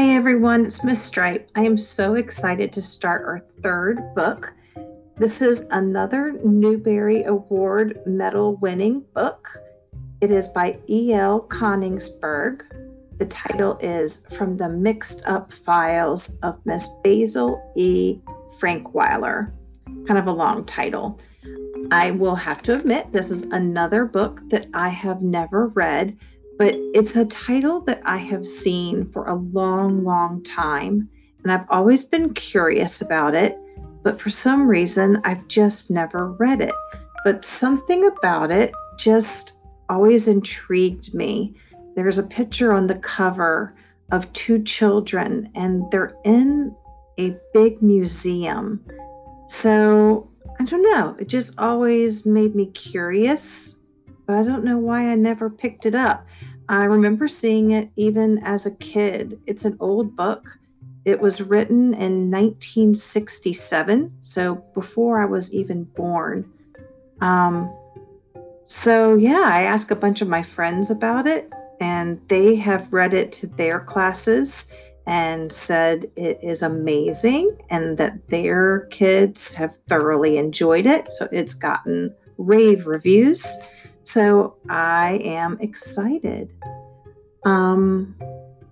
Hey everyone, it's Miss Stripe. I am so excited to start our third book. This is another Newbery Award medal winning book. It is by E.L. Konigsburg. The title is From the Mixed Up Files of Miss Basil E. Frankweiler. Kind of a long title. I will have to admit, this is another book that I have never read but it's a title that I have seen for a long, long time. And I've always been curious about it, but for some reason, I've just never read it. But something about it just always intrigued me. There's a picture on the cover of two children, and they're in a big museum. So I don't know, it just always made me curious but I don't know why I never picked it up. I remember seeing it even as a kid. It's an old book. It was written in 1967, so before I was even born. Um, so, yeah, I asked a bunch of my friends about it, and they have read it to their classes and said it is amazing and that their kids have thoroughly enjoyed it. So, it's gotten rave reviews. So I am excited. Um,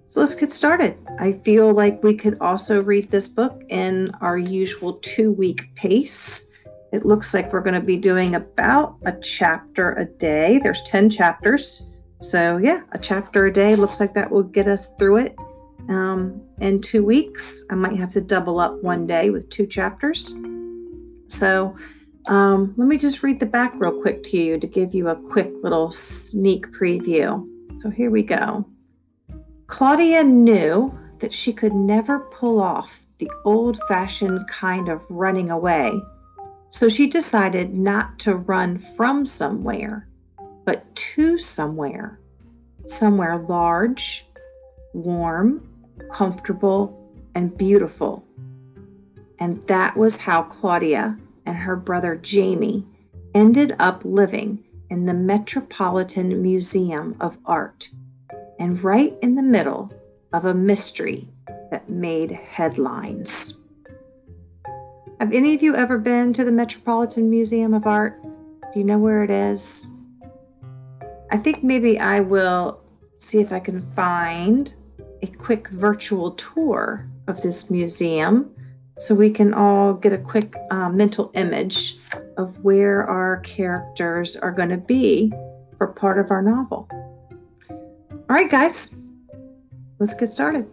so let's get started. I feel like we could also read this book in our usual two week pace. It looks like we're going to be doing about a chapter a day. There's 10 chapters. So, yeah, a chapter a day looks like that will get us through it. Um, in two weeks, I might have to double up one day with two chapters. So, um, let me just read the back real quick to you to give you a quick little sneak preview. So here we go. Claudia knew that she could never pull off the old fashioned kind of running away. So she decided not to run from somewhere, but to somewhere. Somewhere large, warm, comfortable, and beautiful. And that was how Claudia and her brother Jamie ended up living in the Metropolitan Museum of Art and right in the middle of a mystery that made headlines. Have any of you ever been to the Metropolitan Museum of Art? Do you know where it is? I think maybe I will see if I can find a quick virtual tour of this museum so we can all get a quick uh, mental image of where our characters are going to be for part of our novel. All right, guys, let's get started.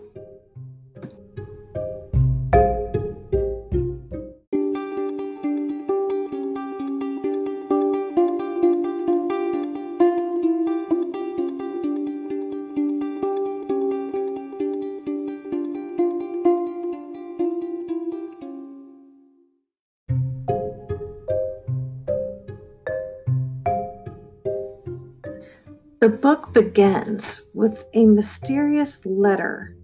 The book begins with a mysterious letter.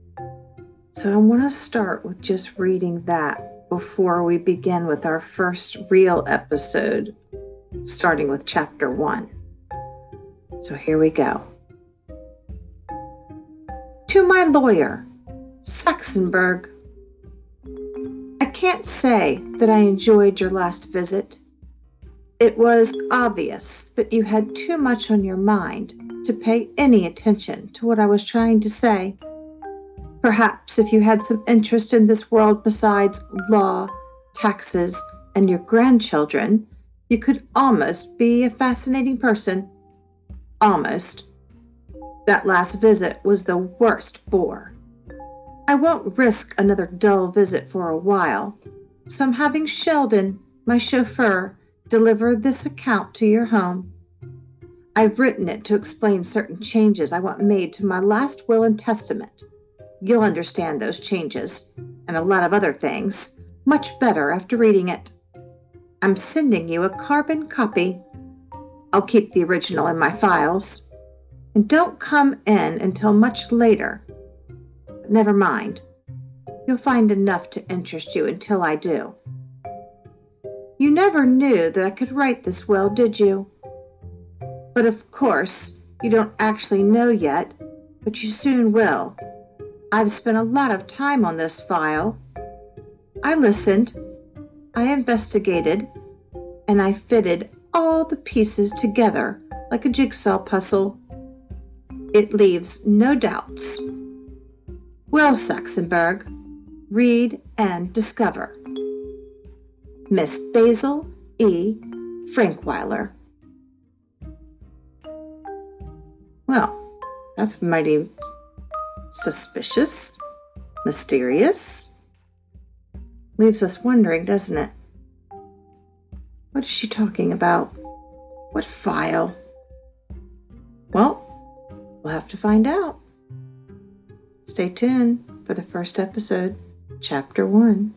So I want to start with just reading that before we begin with our first real episode, starting with chapter one. So here we go. To my lawyer, Saxonberg. I can't say that I enjoyed your last visit. It was obvious that you had too much on your mind to pay any attention to what I was trying to say. Perhaps if you had some interest in this world besides law, taxes, and your grandchildren, you could almost be a fascinating person. Almost. That last visit was the worst bore. I won't risk another dull visit for a while, so I'm having Sheldon, my chauffeur, deliver this account to your home. I've written it to explain certain changes I want made to my last will and testament. You'll understand those changes, and a lot of other things, much better after reading it. I'm sending you a carbon copy. I'll keep the original in my files. And don't come in until much later. But never mind. You'll find enough to interest you until I do. You never knew that I could write this well, did you? But of course, you don't actually know yet, but you soon will. I've spent a lot of time on this file. I listened, I investigated, and I fitted all the pieces together like a jigsaw puzzle. It leaves no doubts. Well, Saxonberg, read and discover. Miss Basil E. Frankweiler. That's mighty suspicious, mysterious. Leaves us wondering, doesn't it? What is she talking about? What file? Well, we'll have to find out. Stay tuned for the first episode, Chapter 1.